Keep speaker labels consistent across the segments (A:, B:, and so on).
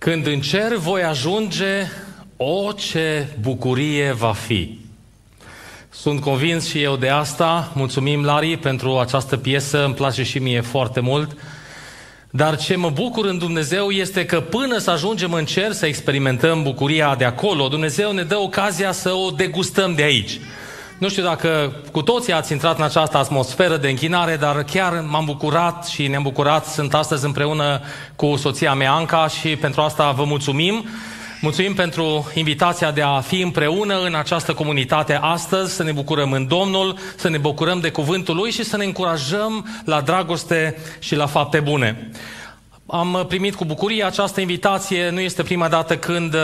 A: Când în cer voi ajunge, o ce bucurie va fi! Sunt convins și eu de asta. Mulțumim, Lari, pentru această piesă. Îmi place și mie foarte mult. Dar ce mă bucur în Dumnezeu este că până să ajungem în cer să experimentăm bucuria de acolo, Dumnezeu ne dă ocazia să o degustăm de aici. Nu știu dacă cu toții ați intrat în această atmosferă de închinare, dar chiar m-am bucurat și ne-am bucurat. Sunt astăzi împreună cu soția mea, Anca, și pentru asta vă mulțumim. Mulțumim pentru invitația de a fi împreună în această comunitate astăzi, să ne bucurăm în Domnul, să ne bucurăm de cuvântul Lui și să ne încurajăm la dragoste și la fapte bune. Am primit cu bucurie această invitație, nu este prima dată când uh,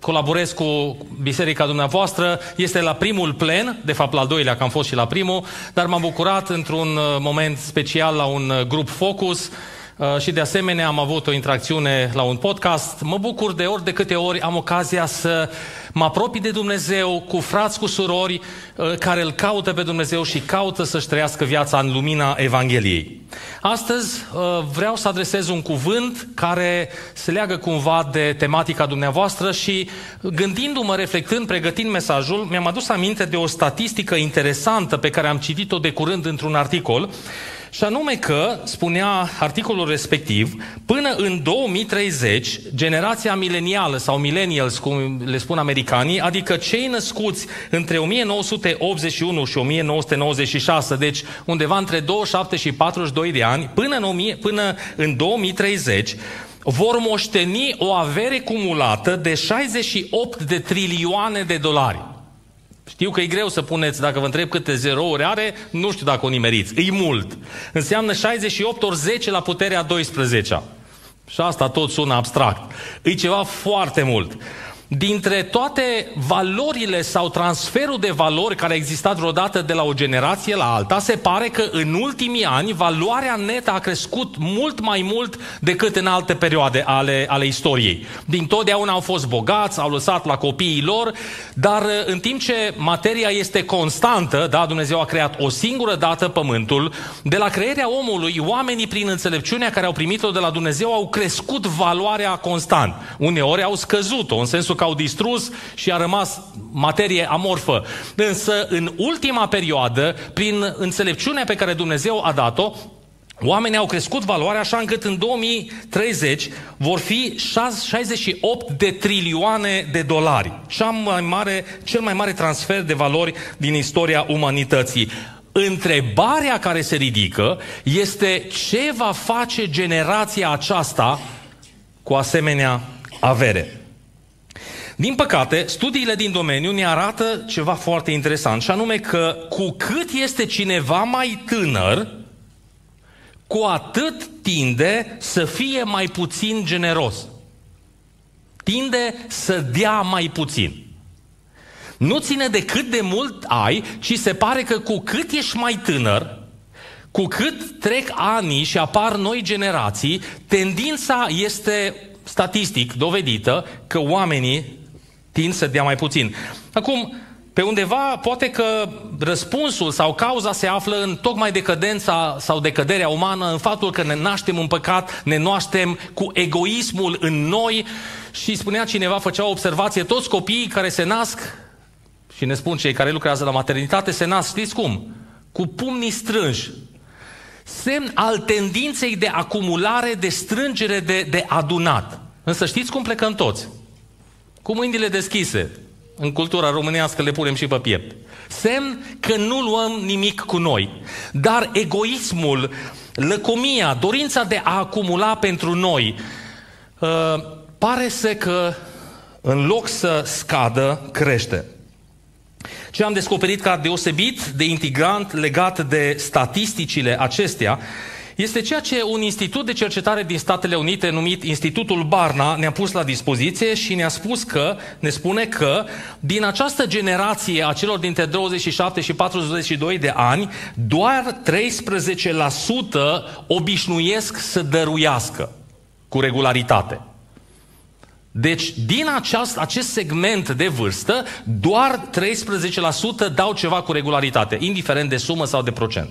A: colaborez cu biserica dumneavoastră, este la primul plen, de fapt la al doilea, că am fost și la primul, dar m-am bucurat într-un uh, moment special la un uh, grup Focus, Uh, și de asemenea am avut o interacțiune la un podcast. Mă bucur de ori de câte ori am ocazia să mă apropii de Dumnezeu cu frați, cu surori uh, care îl caută pe Dumnezeu și caută să-și trăiască viața în lumina Evangheliei. Astăzi uh, vreau să adresez un cuvânt care se leagă cumva de tematica dumneavoastră și gândindu-mă, reflectând, pregătind mesajul, mi-am adus aminte de o statistică interesantă pe care am citit-o de curând într-un articol și anume că, spunea articolul respectiv, până în 2030, generația milenială sau millennials, cum le spun americanii, adică cei născuți între 1981 și 1996, deci undeva între 27 și 42 de ani, până în, 1000, până în 2030, vor moșteni o avere cumulată de 68 de trilioane de dolari. Știu că e greu să puneți, dacă vă întreb câte zerouri are, nu știu dacă o nimeriți. E mult. Înseamnă 68 ori 10 la puterea 12 Și asta tot sună abstract. E ceva foarte mult dintre toate valorile sau transferul de valori care a existat vreodată de la o generație la alta, se pare că în ultimii ani valoarea netă a crescut mult mai mult decât în alte perioade ale, ale istoriei. Din totdeauna au fost bogați, au lăsat la copiii lor, dar în timp ce materia este constantă, da, Dumnezeu a creat o singură dată pământul, de la crearea omului, oamenii prin înțelepciunea care au primit-o de la Dumnezeu au crescut valoarea constant. Uneori au scăzut-o, în sensul că au distrus și a rămas materie amorfă. Însă, în ultima perioadă, prin înțelepciunea pe care Dumnezeu a dat-o, Oamenii au crescut valoarea așa încât în 2030 vor fi 68 de trilioane de dolari. Cel mai mare, cel mai mare transfer de valori din istoria umanității. Întrebarea care se ridică este ce va face generația aceasta cu asemenea avere. Din păcate, studiile din domeniu ne arată ceva foarte interesant, și anume că cu cât este cineva mai tânăr, cu atât tinde să fie mai puțin generos. Tinde să dea mai puțin. Nu ține de cât de mult ai, ci se pare că cu cât ești mai tânăr, cu cât trec anii și apar noi generații, tendința este statistic dovedită că oamenii tind să dea mai puțin. Acum, pe undeva, poate că răspunsul sau cauza se află în tocmai decadența sau decăderea umană, în faptul că ne naștem în păcat, ne naștem cu egoismul în noi și spunea cineva, făcea o observație, toți copiii care se nasc, și ne spun cei care lucrează la maternitate, se nasc, știți cum? Cu pumnii strânși. Semn al tendinței de acumulare, de strângere, de, de adunat. Însă știți cum plecăm toți? Cu mâinile deschise. În cultura românească le punem și pe piept. Semn că nu luăm nimic cu noi. Dar egoismul, lăcomia, dorința de a acumula pentru noi, uh, pare să că în loc să scadă, crește. Ce am descoperit ca deosebit de integrant legat de statisticile acestea este ceea ce un institut de cercetare din Statele Unite numit Institutul Barna ne-a pus la dispoziție și ne-a spus că, ne spune că din această generație a celor dintre 27 și 42 de ani, doar 13% obișnuiesc să dăruiască cu regularitate. Deci, din aceast, acest segment de vârstă, doar 13% dau ceva cu regularitate, indiferent de sumă sau de procent.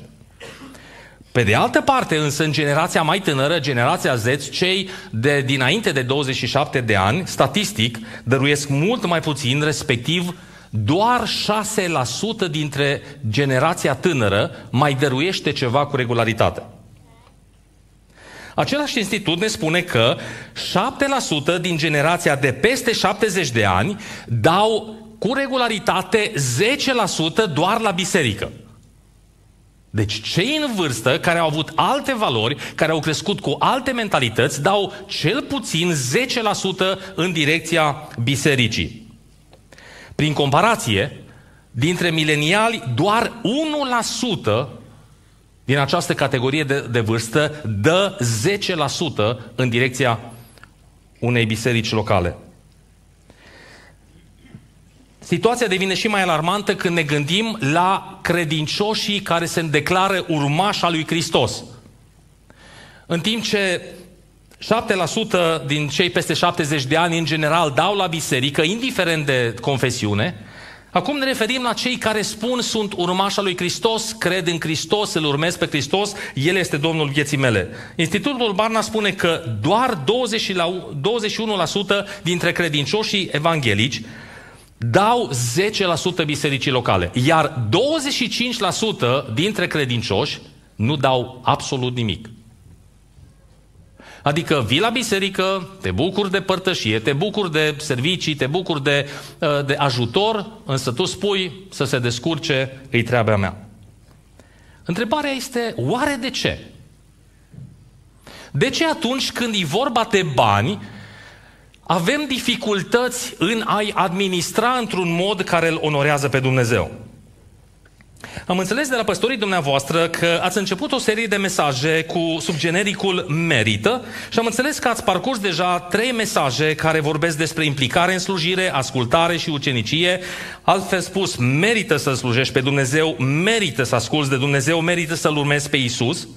A: Pe de altă parte, însă, în generația mai tânără, generația Z, cei de dinainte de 27 de ani, statistic, dăruiesc mult mai puțin, respectiv doar 6% dintre generația tânără mai dăruiește ceva cu regularitate. Același institut ne spune că 7% din generația de peste 70 de ani dau cu regularitate 10% doar la biserică. Deci cei în vârstă care au avut alte valori, care au crescut cu alte mentalități, dau cel puțin 10% în direcția bisericii. Prin comparație, dintre mileniali, doar 1% din această categorie de, de vârstă dă 10% în direcția unei biserici locale. Situația devine și mai alarmantă când ne gândim la credincioșii care se declară urmași al lui Hristos. În timp ce 7% din cei peste 70 de ani, în general, dau la biserică, indiferent de confesiune, acum ne referim la cei care spun sunt urmași al lui Hristos, cred în Hristos, îl urmez pe Hristos, El este Domnul vieții mele. Institutul Barna spune că doar 20 la, 21% dintre credincioșii evanghelici dau 10% bisericii locale, iar 25% dintre credincioși nu dau absolut nimic. Adică vii la biserică, te bucuri de părtășie, te bucuri de servicii, te bucuri de, uh, de ajutor, însă tu spui să se descurce, îi treaba mea. Întrebarea este, oare de ce? De ce atunci când e vorba de bani, avem dificultăți în a-i administra într-un mod care îl onorează pe Dumnezeu. Am înțeles de la păstorii dumneavoastră că ați început o serie de mesaje cu subgenericul merită și am înțeles că ați parcurs deja trei mesaje care vorbesc despre implicare în slujire, ascultare și ucenicie. Altfel spus, merită să slujești pe Dumnezeu, merită să asculți de Dumnezeu, merită să-L urmezi pe Isus.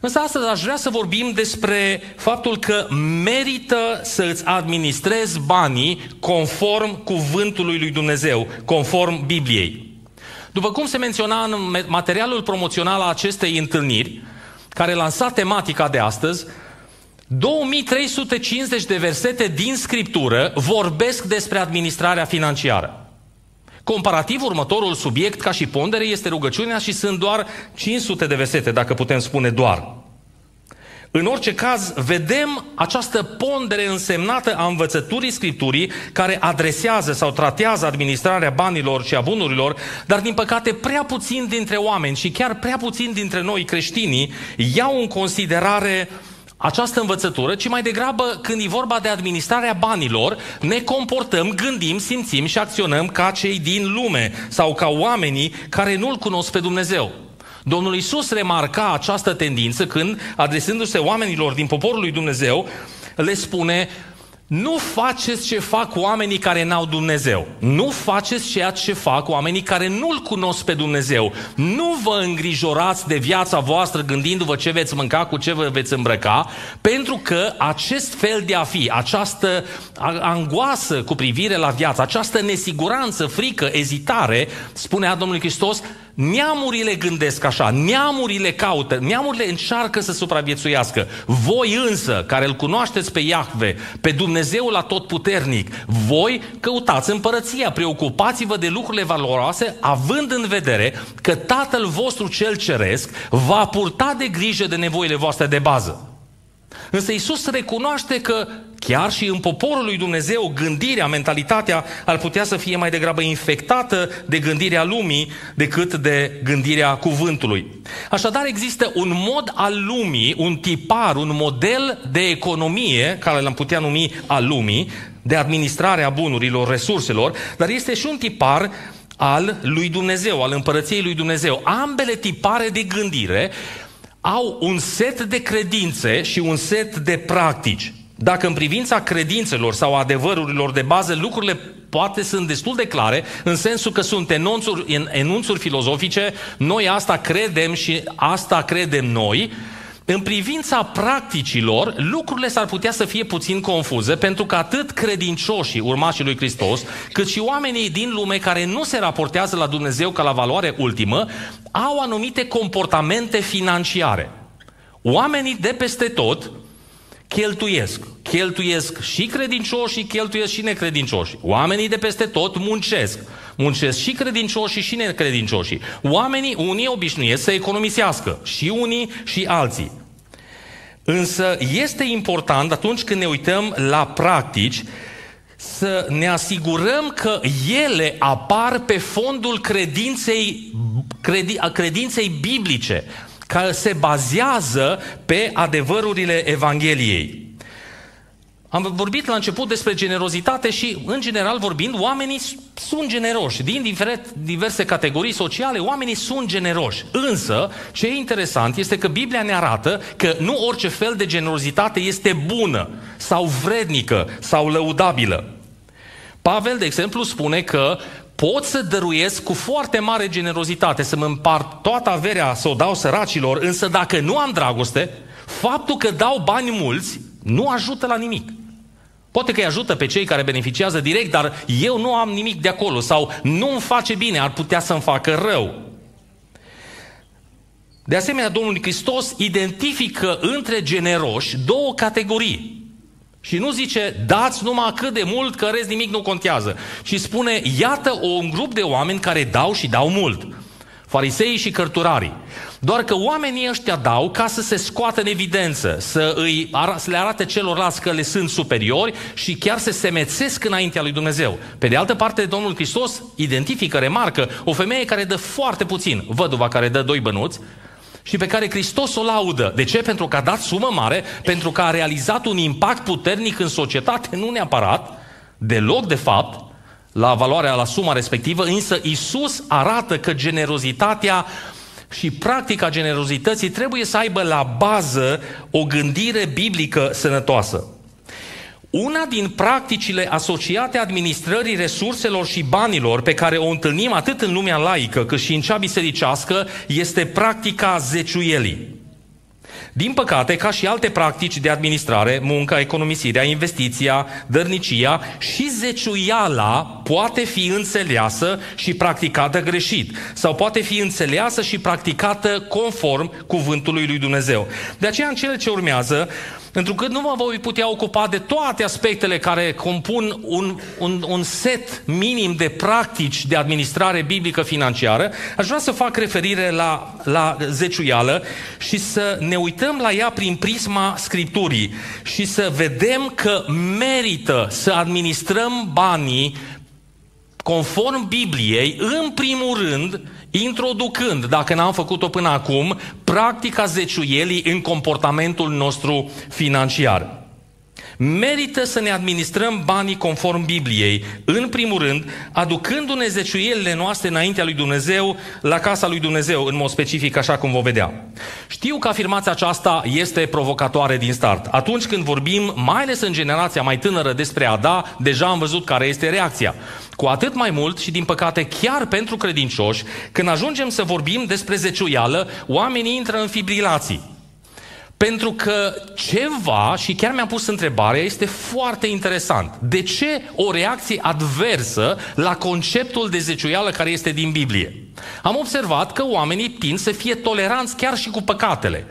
A: Însă astăzi aș vrea să vorbim despre faptul că merită să îți administrezi banii conform cuvântului lui Dumnezeu, conform Bibliei. După cum se menționa în materialul promoțional al acestei întâlniri, care lansa tematica de astăzi, 2350 de versete din Scriptură vorbesc despre administrarea financiară. Comparativ, următorul subiect ca și pondere este rugăciunea și sunt doar 500 de versete, dacă putem spune doar. În orice caz, vedem această pondere însemnată a învățăturii Scripturii care adresează sau tratează administrarea banilor și a bunurilor, dar din păcate prea puțin dintre oameni și chiar prea puțin dintre noi creștinii iau în considerare această învățătură, ci mai degrabă când e vorba de administrarea banilor, ne comportăm, gândim, simțim și acționăm ca cei din lume sau ca oamenii care nu-L cunosc pe Dumnezeu. Domnul Isus remarca această tendință când, adresându-se oamenilor din poporul lui Dumnezeu, le spune nu faceți ce fac oamenii care n-au Dumnezeu. Nu faceți ceea ce fac oamenii care nu-L cunosc pe Dumnezeu. Nu vă îngrijorați de viața voastră gândindu-vă ce veți mânca, cu ce vă veți îmbrăca, pentru că acest fel de a fi, această angoasă cu privire la viață, această nesiguranță, frică, ezitare, spunea Domnul Hristos, Neamurile gândesc așa, neamurile caută, neamurile încearcă să supraviețuiască. Voi însă, care îl cunoașteți pe Iahve, pe Dumnezeul atotputernic, voi căutați împărăția, preocupați-vă de lucrurile valoroase, având în vedere că Tatăl vostru cel ceresc va purta de grijă de nevoile voastre de bază. Însă Isus recunoaște că chiar și în poporul lui Dumnezeu gândirea, mentalitatea ar putea să fie mai degrabă infectată de gândirea lumii decât de gândirea cuvântului. Așadar există un mod al lumii, un tipar, un model de economie, care l-am putea numi al lumii, de administrare a bunurilor, resurselor, dar este și un tipar al lui Dumnezeu, al împărăției lui Dumnezeu. Ambele tipare de gândire au un set de credințe și un set de practici. Dacă în privința credințelor sau adevărurilor de bază lucrurile poate sunt destul de clare, în sensul că sunt enunțuri, enunțuri filozofice, noi asta credem și asta credem noi, în privința practicilor, lucrurile s-ar putea să fie puțin confuze, pentru că atât credincioșii, urmașii lui Hristos, cât și oamenii din lume care nu se raportează la Dumnezeu ca la valoare ultimă, au anumite comportamente financiare. Oamenii de peste tot cheltuiesc. Cheltuiesc și credincioși și cheltuiesc și necredincioși. Oamenii de peste tot muncesc. Muncesc și credincioși și necredincioși. Oamenii, unii obișnuiesc să economisească. Și unii și alții. Însă este important atunci când ne uităm la practici să ne asigurăm că ele apar pe fondul credinței, credi, credinței biblice, care se bazează pe adevărurile Evangheliei. Am vorbit la început despre generozitate și, în general vorbind, oamenii sunt generoși. Din diverse categorii sociale, oamenii sunt generoși. Însă, ce e interesant este că Biblia ne arată că nu orice fel de generozitate este bună sau vrednică sau lăudabilă. Pavel, de exemplu, spune că pot să dăruiesc cu foarte mare generozitate, să mă împart toată averea, să o dau săracilor, însă dacă nu am dragoste, faptul că dau bani mulți nu ajută la nimic. Poate că îi ajută pe cei care beneficiază direct, dar eu nu am nimic de acolo sau nu îmi face bine, ar putea să-mi facă rău. De asemenea, Domnul Hristos identifică între generoși două categorii. Și nu zice, dați numai cât de mult, că rest nimic nu contează. Și spune, iată un grup de oameni care dau și dau mult. Fariseii și cărturarii. Doar că oamenii ăștia dau ca să se scoată în evidență, să, îi, să le arate celorlalți că le sunt superiori și chiar să se mețesc înaintea lui Dumnezeu. Pe de altă parte, Domnul Hristos identifică, remarcă, o femeie care dă foarte puțin, văduva care dă doi bănuți, și pe care Hristos o laudă. De ce? Pentru că a dat sumă mare, pentru că a realizat un impact puternic în societate, nu neapărat, deloc de fapt, la valoarea, la suma respectivă, însă Isus arată că generozitatea și practica generozității trebuie să aibă la bază o gândire biblică sănătoasă. Una din practicile asociate administrării resurselor și banilor pe care o întâlnim atât în lumea laică cât și în cea bisericească este practica zeciuielii. Din păcate, ca și alte practici de administrare, munca, economisirea, investiția, dărnicia și zeciuiala poate fi înțeleasă și practicată greșit sau poate fi înțeleasă și practicată conform cuvântului lui Dumnezeu. De aceea, în cele ce urmează, pentru că nu mă voi putea ocupa de toate aspectele care compun un, un, un set minim de practici de administrare biblică financiară, aș vrea să fac referire la, la zeciuială și să ne uităm la ea prin prisma Scripturii și să vedem că merită să administrăm banii conform Bibliei, în primul rând, introducând, dacă n-am făcut-o până acum, practica zeciuielii în comportamentul nostru financiar. Merită să ne administrăm banii conform Bibliei, în primul rând, aducându-ne zeciuielile noastre înaintea lui Dumnezeu, la casa lui Dumnezeu, în mod specific, așa cum vom vedea. Știu că afirmația aceasta este provocatoare din start. Atunci când vorbim, mai ales în generația mai tânără, despre a da, deja am văzut care este reacția. Cu atât mai mult și, din păcate, chiar pentru credincioși, când ajungem să vorbim despre zeciuială, oamenii intră în fibrilații. Pentru că ceva, și chiar mi-am pus întrebarea, este foarte interesant. De ce o reacție adversă la conceptul de zeciuială care este din Biblie? Am observat că oamenii tind să fie toleranți chiar și cu păcatele.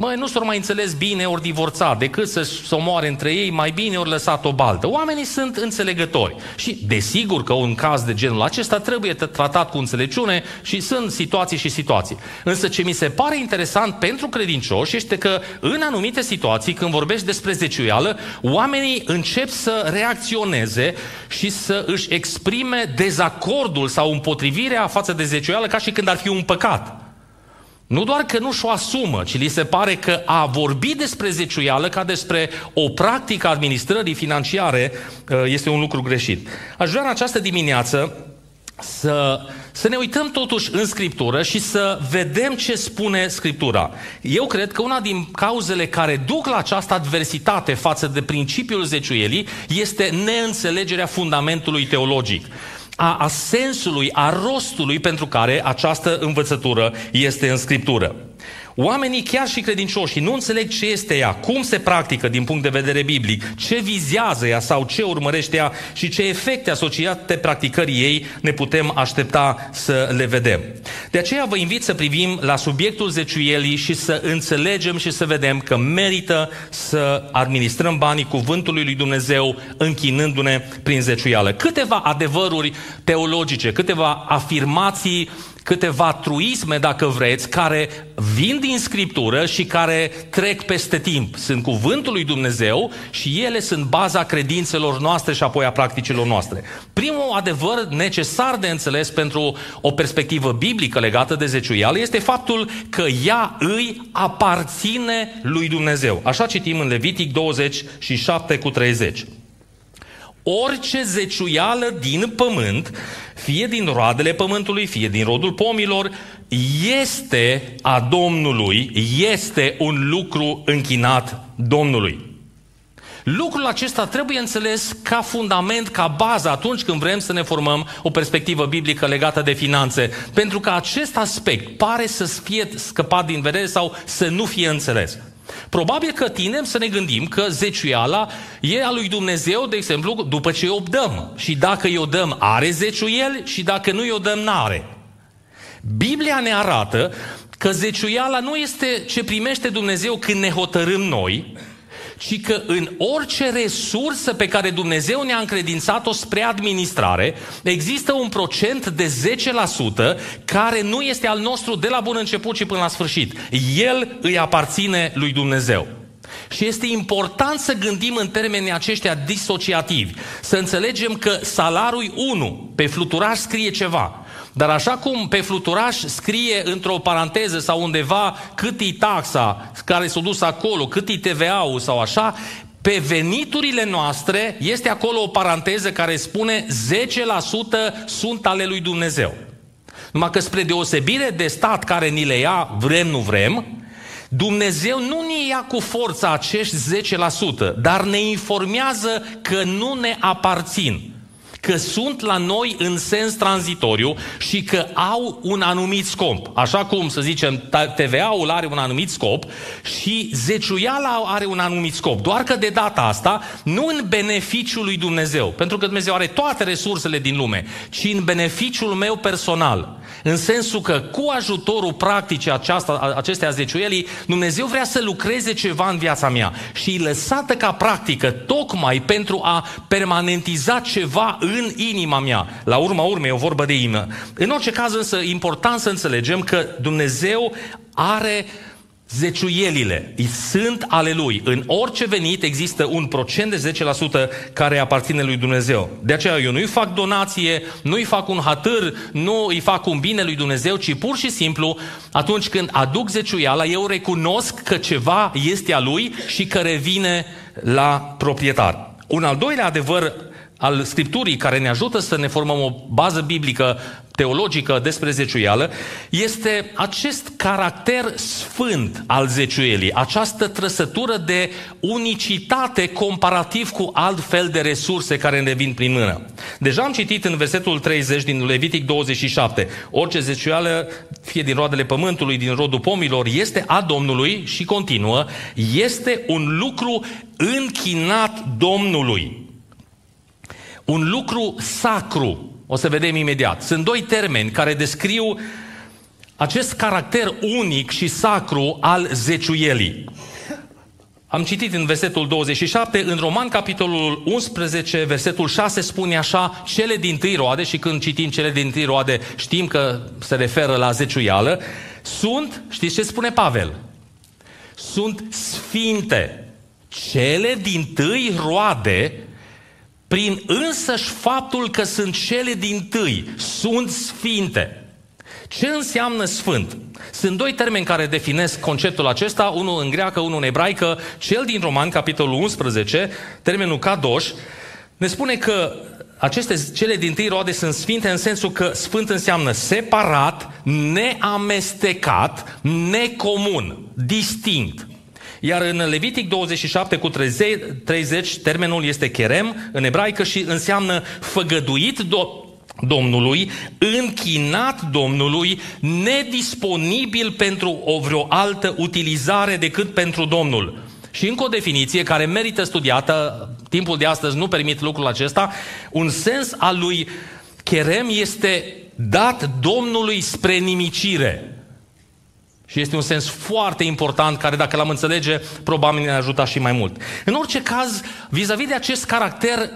A: Măi, nu s-au mai înțeles bine ori divorțat, decât să se omoare între ei, mai bine ori lăsat o baltă. Oamenii sunt înțelegători. Și desigur că un caz de genul acesta trebuie tratat cu înțelepciune și sunt situații și situații. Însă ce mi se pare interesant pentru credincioși este că în anumite situații, când vorbești despre zeciuială, oamenii încep să reacționeze și să își exprime dezacordul sau împotrivirea față de zeciuială ca și când ar fi un păcat. Nu doar că nu și-o asumă, ci li se pare că a vorbi despre zeciuială ca despre o practică a administrării financiare uh, este un lucru greșit. Aș vrea în această dimineață să, să ne uităm totuși în Scriptură și să vedem ce spune Scriptura. Eu cred că una din cauzele care duc la această adversitate față de principiul zeciuielii este neînțelegerea fundamentului teologic a, a sensului, a rostului pentru care această învățătură este în Scriptură. Oamenii, chiar și credincioși, nu înțeleg ce este ea, cum se practică din punct de vedere biblic, ce vizează ea sau ce urmărește ea și ce efecte asociate practicării ei ne putem aștepta să le vedem. De aceea vă invit să privim la subiectul zeciuielii și să înțelegem și să vedem că merită să administrăm banii cuvântului lui Dumnezeu închinându-ne prin zeciuială. Câteva adevăruri teologice, câteva afirmații câteva truisme, dacă vreți, care vin din Scriptură și care trec peste timp. Sunt cuvântul lui Dumnezeu și ele sunt baza credințelor noastre și apoi a practicilor noastre. Primul adevăr necesar de înțeles pentru o perspectivă biblică legată de zeciuială este faptul că ea îi aparține lui Dumnezeu. Așa citim în Levitic 27 cu 30 orice zeciuială din pământ, fie din roadele pământului, fie din rodul pomilor, este a Domnului, este un lucru închinat Domnului. Lucrul acesta trebuie înțeles ca fundament, ca bază atunci când vrem să ne formăm o perspectivă biblică legată de finanțe. Pentru că acest aspect pare să fie scăpat din vedere sau să nu fie înțeles. Probabil că tinem să ne gândim că zeciuiala e a lui Dumnezeu, de exemplu, după ce o dăm. Și dacă i-o dăm, are zeciuiel și dacă nu i-o dăm, n-are. Biblia ne arată că zeciuiala nu este ce primește Dumnezeu când ne hotărâm noi, ci că în orice resursă pe care Dumnezeu ne-a încredințat-o spre administrare, există un procent de 10% care nu este al nostru de la bun început și până la sfârșit. El îi aparține lui Dumnezeu. Și este important să gândim în termenii aceștia disociativi, să înțelegem că salariul 1 pe fluturaș scrie ceva, dar așa cum pe fluturaș scrie într-o paranteză sau undeva cât e taxa care s-a dus acolo, cât e TVA-ul sau așa, pe veniturile noastre este acolo o paranteză care spune 10% sunt ale lui Dumnezeu. Numai că spre deosebire de stat care ni le ia vrem, nu vrem, Dumnezeu nu ne ia cu forța acești 10%, dar ne informează că nu ne aparțin că sunt la noi în sens tranzitoriu și că au un anumit scop. Așa cum, să zicem, TVA-ul are un anumit scop și zeciuiala are un anumit scop. Doar că de data asta, nu în beneficiul lui Dumnezeu, pentru că Dumnezeu are toate resursele din lume, ci în beneficiul meu personal. În sensul că cu ajutorul practicii aceasta, acestea zeciuielii, Dumnezeu vrea să lucreze ceva în viața mea și e lăsată ca practică tocmai pentru a permanentiza ceva în inima mea. La urma urmei, o vorbă de inimă. În orice caz însă, important să înțelegem că Dumnezeu are zeciuielile sunt ale lui. În orice venit există un procent de 10% care aparține lui Dumnezeu. De aceea eu nu-i fac donație, nu-i fac un hatâr, nu îi fac un bine lui Dumnezeu, ci pur și simplu atunci când aduc zeciuiala, eu recunosc că ceva este a lui și că revine la proprietar. Un al doilea adevăr al Scripturii care ne ajută să ne formăm o bază biblică teologică despre zeciuială este acest caracter sfânt al zeciuielii, această trăsătură de unicitate comparativ cu alt fel de resurse care ne vin prin mână. Deja am citit în versetul 30 din Levitic 27, orice zeciuială, fie din roadele pământului, din rodul pomilor, este a Domnului și continuă, este un lucru închinat Domnului. Un lucru sacru, o să vedem imediat. Sunt doi termeni care descriu acest caracter unic și sacru al zeciuielii. Am citit în versetul 27, în Roman, capitolul 11, versetul 6, spune așa, cele din tâi roade, și când citim cele din tâi roade, știm că se referă la zeciuială, sunt, știți ce spune Pavel? Sunt sfinte. Cele din tâi roade prin însăși faptul că sunt cele din tâi, sunt sfinte. Ce înseamnă sfânt? Sunt doi termeni care definesc conceptul acesta, unul în greacă, unul în ebraică. Cel din Roman, capitolul 11, termenul kadosh, ne spune că aceste cele din tâi roade sunt sfinte în sensul că sfânt înseamnă separat, neamestecat, necomun, distinct. Iar în Levitic 27 cu 30, termenul este cherem în ebraică și înseamnă făgăduit do- Domnului, închinat Domnului, nedisponibil pentru o vreo altă utilizare decât pentru Domnul. Și încă o definiție care merită studiată, timpul de astăzi nu permit lucrul acesta, un sens al lui Cherem este dat Domnului spre nimicire. Și este un sens foarte important care, dacă l-am înțelege, probabil ne ajuta și mai mult. În orice caz, vis-a-vis de acest caracter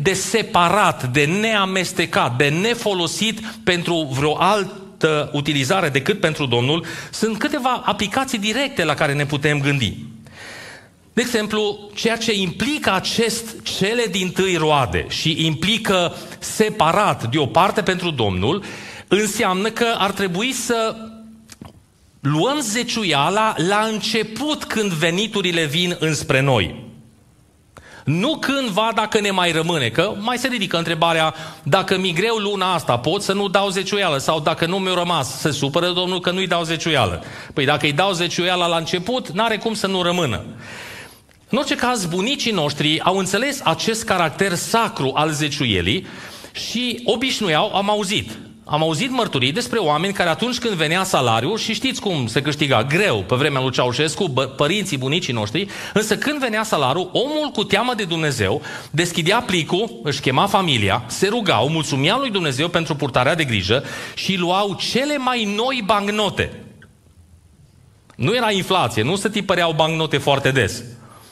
A: de separat, de neamestecat, de nefolosit pentru vreo altă utilizare decât pentru Domnul, sunt câteva aplicații directe la care ne putem gândi. De exemplu, ceea ce implică acest cele din tâi roade și implică separat de o parte pentru Domnul, înseamnă că ar trebui să luăm zeciuiala la început când veniturile vin înspre noi. Nu cândva dacă ne mai rămâne, că mai se ridică întrebarea dacă mi greu luna asta, pot să nu dau zeciuială sau dacă nu mi-a rămas, se supără Domnul că nu-i dau zeciuială. Păi dacă îi dau zeciuiala la început, n-are cum să nu rămână. În orice caz, bunicii noștri au înțeles acest caracter sacru al zeciuielii și obișnuiau, am auzit, am auzit mărturii despre oameni care atunci când venea salariul, și știți cum se câștiga greu pe vremea lui Ceaușescu, bă, părinții, bunicii noștri, însă când venea salariul, omul cu teamă de Dumnezeu deschidea plicul, își chema familia, se rugau, mulțumea lui Dumnezeu pentru purtarea de grijă și luau cele mai noi bancnote. Nu era inflație, nu se tipăreau bancnote foarte des.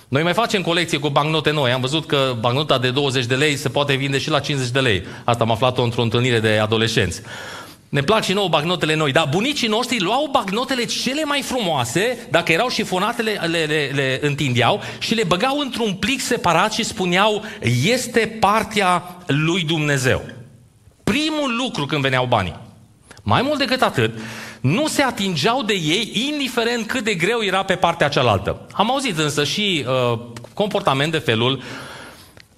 A: Noi mai facem colecție cu bancnote noi. Am văzut că bancnota de 20 de lei se poate vinde și la 50 de lei. Asta am aflat-o într-o întâlnire de adolescenți. Ne plac și nouă bagnotele noi, dar bunicii noștri luau bagnotele cele mai frumoase, dacă erau șifonate, le, le, le, le întindeau și le băgau într-un plic separat și spuneau, este partea lui Dumnezeu. Primul lucru când veneau banii. Mai mult decât atât, nu se atingeau de ei, indiferent cât de greu era pe partea cealaltă. Am auzit însă și uh, comportament de felul,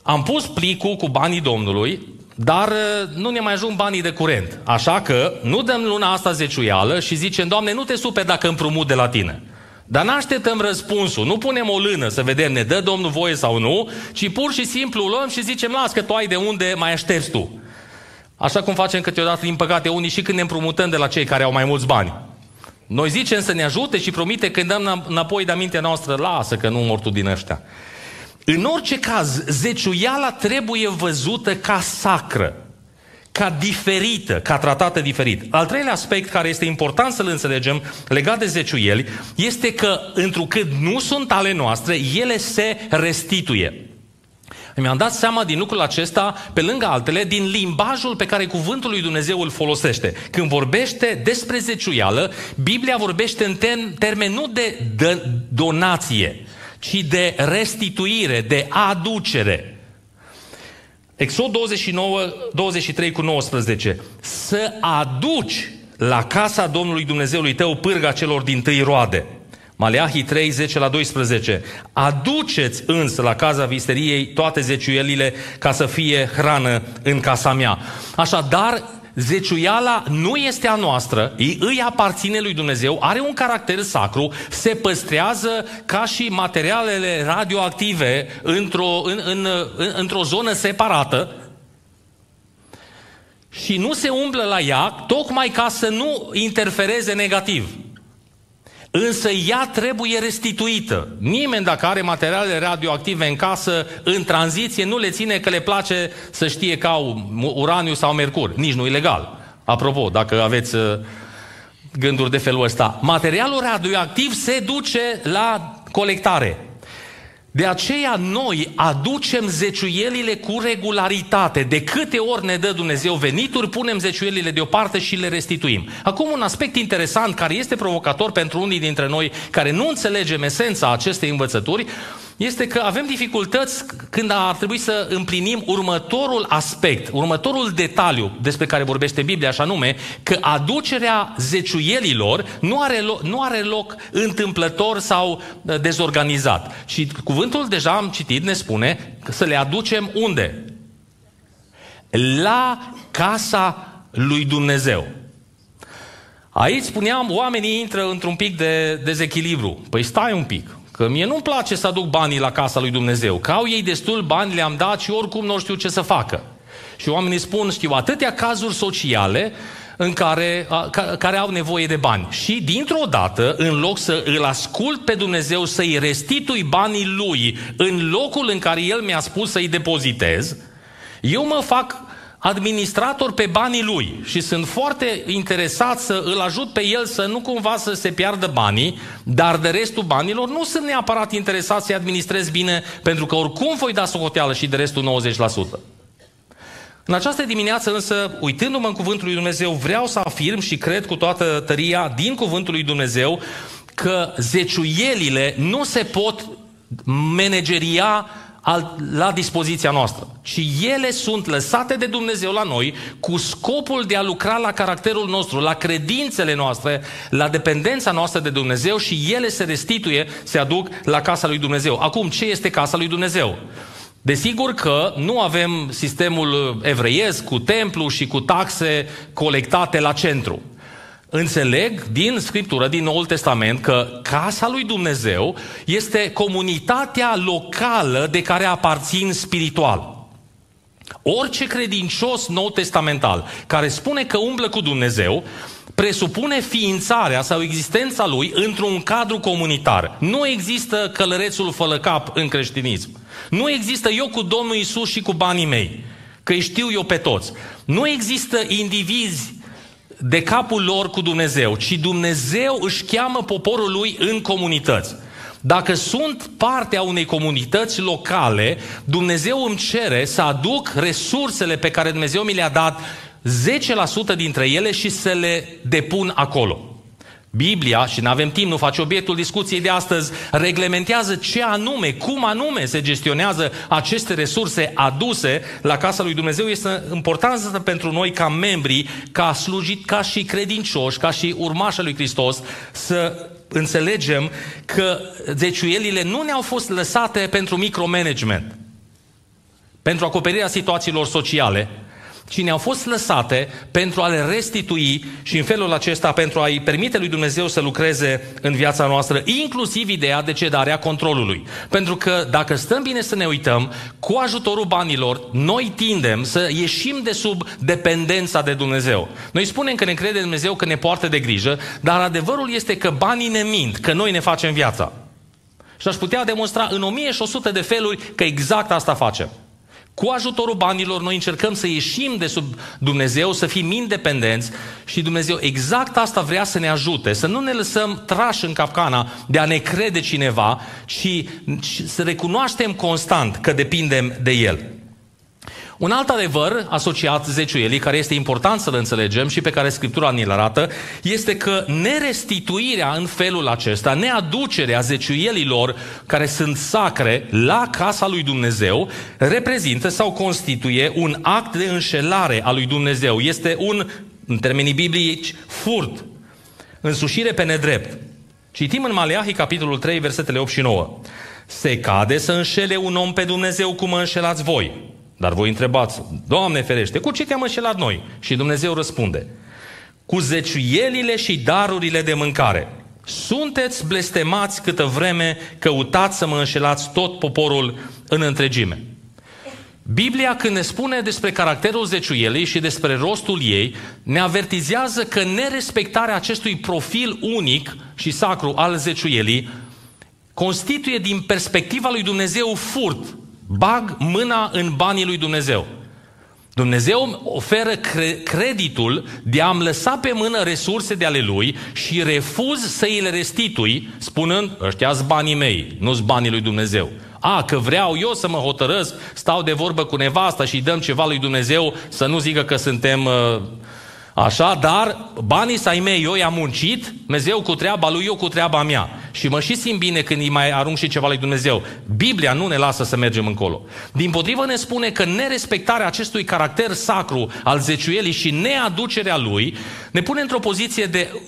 A: am pus plicul cu banii Domnului, dar uh, nu ne mai ajung banii de curent. Așa că nu dăm luna asta zeciuială și zicem, Doamne, nu te supe dacă împrumut de la tine. Dar nu așteptăm răspunsul, nu punem o lână să vedem ne dă Domnul voie sau nu, ci pur și simplu luăm și zicem, las că tu ai de unde mai aștepți tu. Așa cum facem câteodată, din păcate, unii și când ne împrumutăm de la cei care au mai mulți bani. Noi zicem să ne ajute și promite când dăm înapoi de mintea noastră, lasă că nu mortul din ăștia. În orice caz, zeciuiala trebuie văzută ca sacră, ca diferită, ca tratată diferit. Al treilea aspect care este important să-l înțelegem legat de zeciuieli este că, întrucât nu sunt ale noastre, ele se restituie. Mi-am dat seama din lucrul acesta, pe lângă altele, din limbajul pe care cuvântul lui Dumnezeu îl folosește. Când vorbește despre zeciuială, Biblia vorbește în termen nu de donație, ci de restituire, de aducere. Exod 29, 23 cu 19. Să aduci la casa Domnului Dumnezeului tău pârga celor din tâi roade. Maleahii 3, 10 la 12. Aduceți însă la casa visteriei toate zeciuielile ca să fie hrană în casa mea. Așadar, zeciuiala nu este a noastră, îi aparține lui Dumnezeu, are un caracter sacru, se păstrează ca și materialele radioactive într-o, în, în, în, într-o zonă separată, și nu se umblă la ea tocmai ca să nu interfereze negativ. Însă ea trebuie restituită. Nimeni dacă are materiale radioactive în casă, în tranziție, nu le ține că le place să știe că au uraniu sau mercur. Nici nu e legal. Apropo, dacă aveți uh, gânduri de felul ăsta. Materialul radioactiv se duce la colectare. De aceea noi aducem zeciuielile cu regularitate. De câte ori ne dă Dumnezeu venituri, punem zeciuielile deoparte și le restituim. Acum un aspect interesant care este provocator pentru unii dintre noi care nu înțelegem esența acestei învățături, este că avem dificultăți când ar trebui să împlinim următorul aspect, următorul detaliu despre care vorbește Biblia, așa nume, că aducerea zeciuielilor nu are, loc, nu are loc întâmplător sau uh, dezorganizat. Și cuvântul deja am citit, ne spune că să le aducem unde? La casa lui Dumnezeu. Aici spuneam, oamenii intră într-un pic de dezechilibru. Păi stai un pic. Că mie nu-mi place să aduc banii la casa lui Dumnezeu. Că au ei destul bani, le-am dat și oricum nu știu ce să facă. Și oamenii spun, știu, atâtea cazuri sociale în care, a, ca, care au nevoie de bani. Și dintr-o dată, în loc să îl ascult pe Dumnezeu să-i restitui banii lui în locul în care el mi-a spus să-i depozitez, eu mă fac administrator pe banii lui și sunt foarte interesat să îl ajut pe el să nu cumva să se piardă banii, dar de restul banilor nu sunt neapărat interesat să-i administrez bine, pentru că oricum voi da socoteală și de restul 90%. În această dimineață însă, uitându-mă în Cuvântul lui Dumnezeu, vreau să afirm și cred cu toată tăria din Cuvântul lui Dumnezeu că zeciuielile nu se pot manageria la dispoziția noastră, ci ele sunt lăsate de Dumnezeu la noi cu scopul de a lucra la caracterul nostru, la credințele noastre, la dependența noastră de Dumnezeu și ele se restituie, se aduc la casa lui Dumnezeu. Acum, ce este casa lui Dumnezeu? Desigur că nu avem sistemul evreiesc cu templu și cu taxe colectate la centru. Înțeleg din Scriptură, din Noul Testament, că casa lui Dumnezeu este comunitatea locală de care aparțin spiritual. Orice credincios nou testamental care spune că umblă cu Dumnezeu, presupune ființarea sau existența lui într-un cadru comunitar. Nu există călărețul fără cap în creștinism. Nu există eu cu Domnul Isus și cu banii mei, că îi știu eu pe toți. Nu există indivizi de capul lor cu Dumnezeu, ci Dumnezeu își cheamă poporul lui în comunități. Dacă sunt parte a unei comunități locale, Dumnezeu îmi cere să aduc resursele pe care Dumnezeu mi le-a dat, 10% dintre ele și să le depun acolo. Biblia, și nu avem timp, nu face obiectul discuției de astăzi, reglementează ce anume, cum anume se gestionează aceste resurse aduse la casa lui Dumnezeu. Este important pentru noi ca membri, ca slujit, ca și credincioși, ca și urmașa lui Hristos, să înțelegem că zeciuielile nu ne-au fost lăsate pentru micromanagement, pentru acoperirea situațiilor sociale, ci ne-au fost lăsate pentru a le restitui și în felul acesta pentru a-i permite lui Dumnezeu să lucreze în viața noastră, inclusiv ideea de cedarea controlului. Pentru că dacă stăm bine să ne uităm, cu ajutorul banilor, noi tindem să ieșim de sub dependența de Dumnezeu. Noi spunem că ne crede Dumnezeu că ne poartă de grijă, dar adevărul este că banii ne mint, că noi ne facem viața. Și aș putea demonstra în 1100 de feluri că exact asta facem. Cu ajutorul banilor noi încercăm să ieșim de sub Dumnezeu, să fim independenți și Dumnezeu exact asta vrea să ne ajute, să nu ne lăsăm trași în capcana de a ne crede cineva, ci să recunoaștem constant că depindem de El. Un alt adevăr asociat zeciuielii, care este important să-l înțelegem și pe care Scriptura ni-l arată, este că nerestituirea în felul acesta, neaducerea zeciuielilor care sunt sacre la casa lui Dumnezeu, reprezintă sau constituie un act de înșelare a lui Dumnezeu. Este un, în termenii biblici, furt, însușire pe nedrept. Citim în Maleahi, capitolul 3, versetele 8 și 9. Se cade să înșele un om pe Dumnezeu cum mă înșelați voi. Dar voi întrebați, Doamne ferește, cu ce te-am înșelat noi? Și Dumnezeu răspunde, cu zeciuielile și darurile de mâncare. Sunteți blestemați câtă vreme căutați să mă înșelați tot poporul în întregime. Biblia, când ne spune despre caracterul zeciuielii și despre rostul ei, ne avertizează că nerespectarea acestui profil unic și sacru al zeciuielii constituie din perspectiva lui Dumnezeu furt Bag mâna în banii lui Dumnezeu. Dumnezeu oferă cre- creditul de a-mi lăsa pe mână resurse de ale Lui și refuz să îi le restitui, spunând, ăștia banii mei, nu-s banii lui Dumnezeu. A, că vreau eu să mă hotărăsc, stau de vorbă cu nevasta și dăm ceva lui Dumnezeu, să nu zică că suntem uh, așa, dar banii să ai mei, eu i-am muncit, Dumnezeu cu treaba lui, eu cu treaba mea. Și mă și simt bine când îi mai arunc și ceva lui Dumnezeu. Biblia nu ne lasă să mergem încolo. Din potrivă ne spune că nerespectarea acestui caracter sacru al zeciuielii și neaducerea lui ne pune într-o poziție de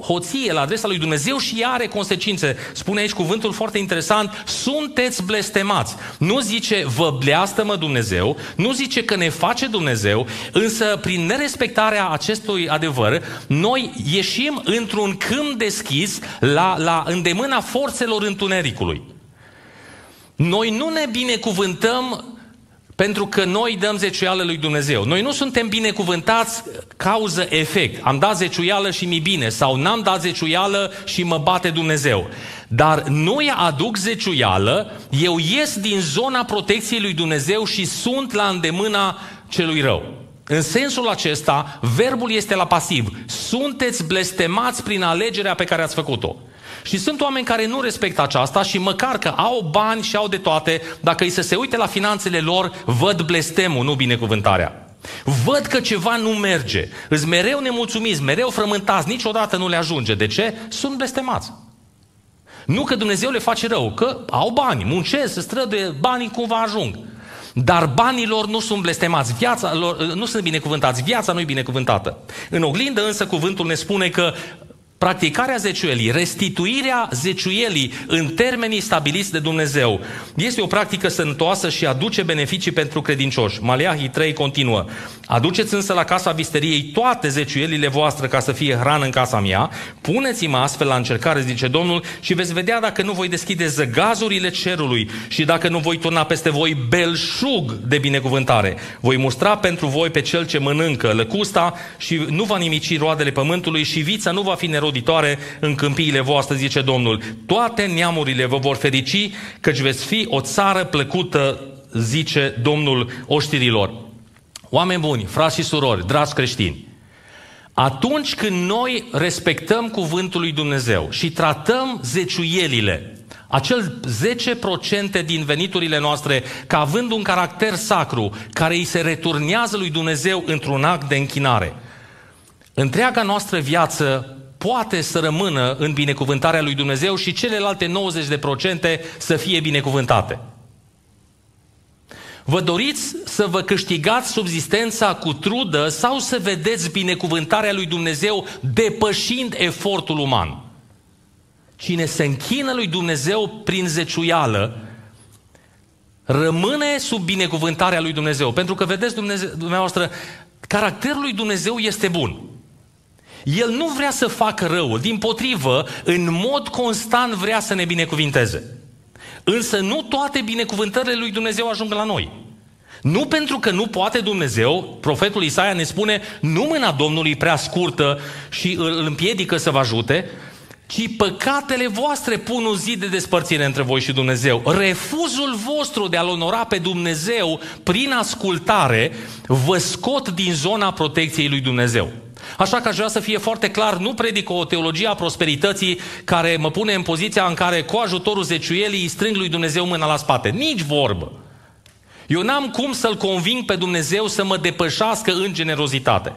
A: hoție la adresa lui Dumnezeu și ea are consecințe. Spune aici cuvântul foarte interesant, sunteți blestemați. Nu zice vă bleastă-mă Dumnezeu, nu zice că ne face Dumnezeu, însă prin nerespectarea acestui adevăr, noi ieșim într-un câmp deschis la, la îndemânare mâna forțelor întunericului. Noi nu ne binecuvântăm Pentru că noi dăm zeciuială lui Dumnezeu. Noi nu suntem binecuvântați cauză-efect. Am dat zeciuială și mi bine sau n-am dat zeciuială și mă bate Dumnezeu. Dar noi aduc zeciuială, eu ies din zona protecției lui Dumnezeu și sunt la îndemâna celui rău. În sensul acesta, verbul este la pasiv. Sunteți blestemați prin alegerea pe care ați făcut-o. Și sunt oameni care nu respectă aceasta și măcar că au bani și au de toate, dacă îi să se uite la finanțele lor, văd blestemul, nu binecuvântarea. Văd că ceva nu merge. Îți mereu nemulțumiți, mereu frământați, niciodată nu le ajunge. De ce? Sunt blestemați. Nu că Dumnezeu le face rău, că au bani, muncesc, se străduie, banii cumva ajung. Dar banii lor nu sunt blestemați, viața lor, nu sunt binecuvântați, viața nu e binecuvântată. În oglindă însă cuvântul ne spune că Practicarea zeciuielii, restituirea zeciuielii în termenii stabiliți de Dumnezeu, este o practică sănătoasă și aduce beneficii pentru credincioși. Maleahii 3 continuă. Aduceți însă la casa visteriei toate zeciuielile voastre ca să fie hrană în casa mea, puneți-mă astfel la încercare, zice Domnul, și veți vedea dacă nu voi deschide zăgazurile cerului și dacă nu voi turna peste voi belșug de binecuvântare. Voi mustra pentru voi pe cel ce mănâncă lăcusta și nu va nimici roadele pământului și vița nu va fi neroditoare roditoare în câmpiile voastre, zice Domnul. Toate neamurile vă vor ferici, căci veți fi o țară plăcută, zice Domnul oștirilor. Oameni buni, frați și surori, dragi creștini, atunci când noi respectăm cuvântul lui Dumnezeu și tratăm zeciuielile, acel 10% din veniturile noastre ca având un caracter sacru care îi se returnează lui Dumnezeu într-un act de închinare. Întreaga noastră viață poate să rămână în binecuvântarea lui Dumnezeu și celelalte 90% să fie binecuvântate. Vă doriți să vă câștigați subzistența cu trudă sau să vedeți binecuvântarea lui Dumnezeu depășind efortul uman? Cine se închină lui Dumnezeu prin zeciuială, rămâne sub binecuvântarea lui Dumnezeu. Pentru că, vedeți, Dumnezeu, dumneavoastră, caracterul lui Dumnezeu este bun. El nu vrea să facă răul, din potrivă, în mod constant vrea să ne binecuvinteze. Însă nu toate binecuvântările lui Dumnezeu ajung la noi. Nu pentru că nu poate Dumnezeu, profetul Isaia ne spune, nu mâna Domnului prea scurtă și îl împiedică să vă ajute, ci păcatele voastre pun un zid de despărțire între voi și Dumnezeu. Refuzul vostru de a-L onora pe Dumnezeu prin ascultare vă scot din zona protecției lui Dumnezeu. Așa că aș vrea să fie foarte clar, nu predic o teologie a prosperității care mă pune în poziția în care cu ajutorul zeciuielii îi strâng lui Dumnezeu mâna la spate. Nici vorbă. Eu n-am cum să-L conving pe Dumnezeu să mă depășească în generozitate.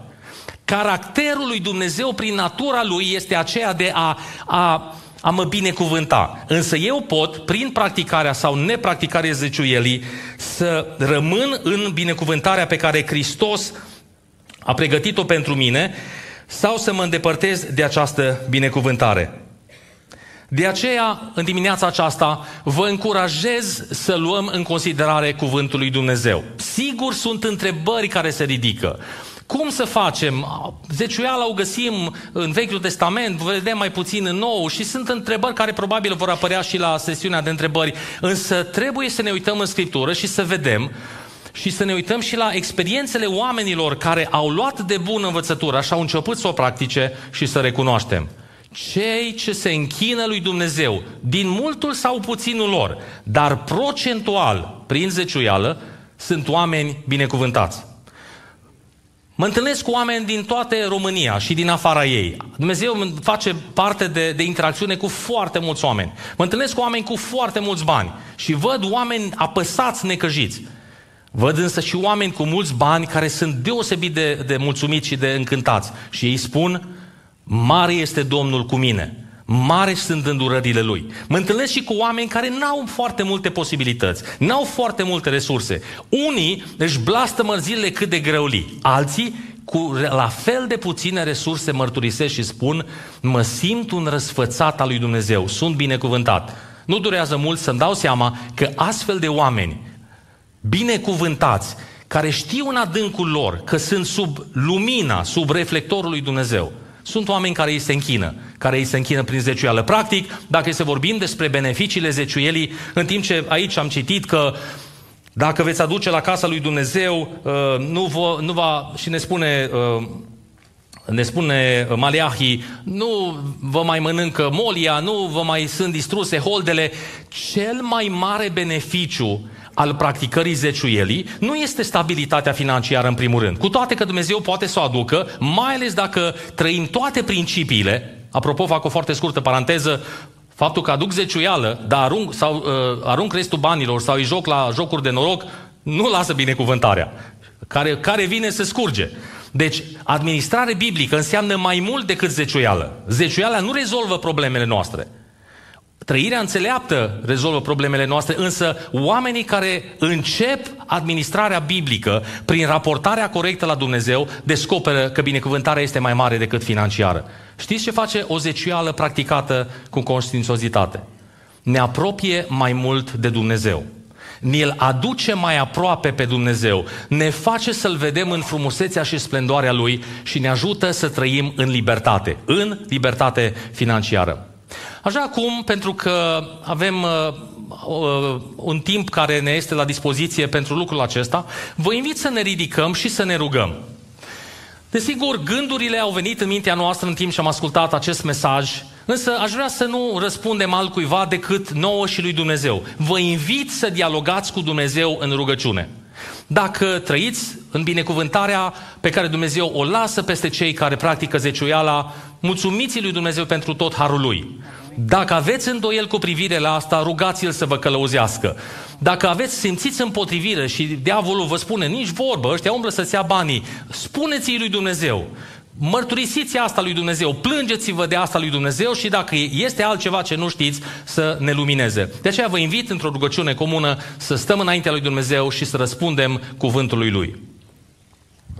A: Caracterul lui Dumnezeu prin natura lui este aceea de a, a, a mă binecuvânta. Însă eu pot, prin practicarea sau nepracticarea zeciuielii, să rămân în binecuvântarea pe care Hristos a pregătit-o pentru mine sau să mă îndepărtez de această binecuvântare. De aceea, în dimineața aceasta, vă încurajez să luăm în considerare cuvântul lui Dumnezeu. Sigur, sunt întrebări care se ridică. Cum să facem? Zeciuiala o găsim în Vechiul Testament, vedem mai puțin în Nou și sunt întrebări care probabil vor apărea și la sesiunea de întrebări. Însă trebuie să ne uităm în Scriptură și să vedem și să ne uităm și la experiențele oamenilor care au luat de bună învățătură și au început să o practice și să recunoaștem. Cei ce se închină lui Dumnezeu, din multul sau puținul lor, dar procentual, prin zeciuială, sunt oameni binecuvântați. Mă întâlnesc cu oameni din toate România și din afara ei. Dumnezeu face parte de, de interacțiune cu foarte mulți oameni. Mă întâlnesc cu oameni cu foarte mulți bani și văd oameni apăsați, necăjiți. Văd însă și oameni cu mulți bani care sunt deosebit de, de mulțumiți și de încântați. Și ei spun, mare este Domnul cu mine. Mare sunt îndurările Lui. Mă întâlnesc și cu oameni care n-au foarte multe posibilități, n-au foarte multe resurse. Unii își blastă zilele cât de greuli. Alții cu la fel de puține resurse mărturisesc și spun mă simt un răsfățat al lui Dumnezeu, sunt binecuvântat. Nu durează mult să-mi dau seama că astfel de oameni binecuvântați, care știu în adâncul lor că sunt sub lumina, sub reflectorul lui Dumnezeu. Sunt oameni care îi se închină, care îi se închină prin zeciuială. Practic, dacă să vorbim despre beneficiile zeciuielii, în timp ce aici am citit că Dacă veți aduce la casa lui Dumnezeu, uh, nu, vă, nu va, și ne spune uh, ne spune Maleahi, nu vă mai mănâncă molia, nu vă mai sunt distruse holdele. Cel mai mare beneficiu al practicării zeciuielii nu este stabilitatea financiară în primul rând. Cu toate că Dumnezeu poate să o aducă, mai ales dacă trăim toate principiile, apropo fac o foarte scurtă paranteză, faptul că aduc zeciuială, dar arunc, sau, uh, arunc restul banilor sau îi joc la jocuri de noroc, nu lasă binecuvântarea. Care, care vine să scurge. Deci, administrare biblică înseamnă mai mult decât zeciuială. Zeciuiala nu rezolvă problemele noastre. Trăirea înțeleaptă rezolvă problemele noastre, însă oamenii care încep administrarea biblică prin raportarea corectă la Dumnezeu descoperă că binecuvântarea este mai mare decât financiară. Știți ce face o zeciuială practicată cu conștiințozitate? Ne apropie mai mult de Dumnezeu ne-l aduce mai aproape pe Dumnezeu, ne face să-L vedem în frumusețea și splendoarea Lui și ne ajută să trăim în libertate, în libertate financiară. Așa acum, pentru că avem uh, uh, un timp care ne este la dispoziție pentru lucrul acesta, vă invit să ne ridicăm și să ne rugăm. Desigur, gândurile au venit în mintea noastră în timp ce am ascultat acest mesaj, însă aș vrea să nu răspundem altcuiva decât nouă și lui Dumnezeu. Vă invit să dialogați cu Dumnezeu în rugăciune. Dacă trăiți în binecuvântarea pe care Dumnezeu o lasă peste cei care practică zeciuiala, mulțumiți lui Dumnezeu pentru tot harul lui. Dacă aveți îndoiel cu privire la asta, rugați-l să vă călăuzească. Dacă aveți, simțiți împotrivire și diavolul vă spune, nici vorbă, ăștia umblă să-ți ia banii, spuneți-i lui Dumnezeu. Mărturisiți asta lui Dumnezeu, plângeți-vă de asta lui Dumnezeu și dacă este altceva ce nu știți, să ne lumineze. De aceea vă invit într-o rugăciune comună să stăm înaintea lui Dumnezeu și să răspundem cuvântului Lui.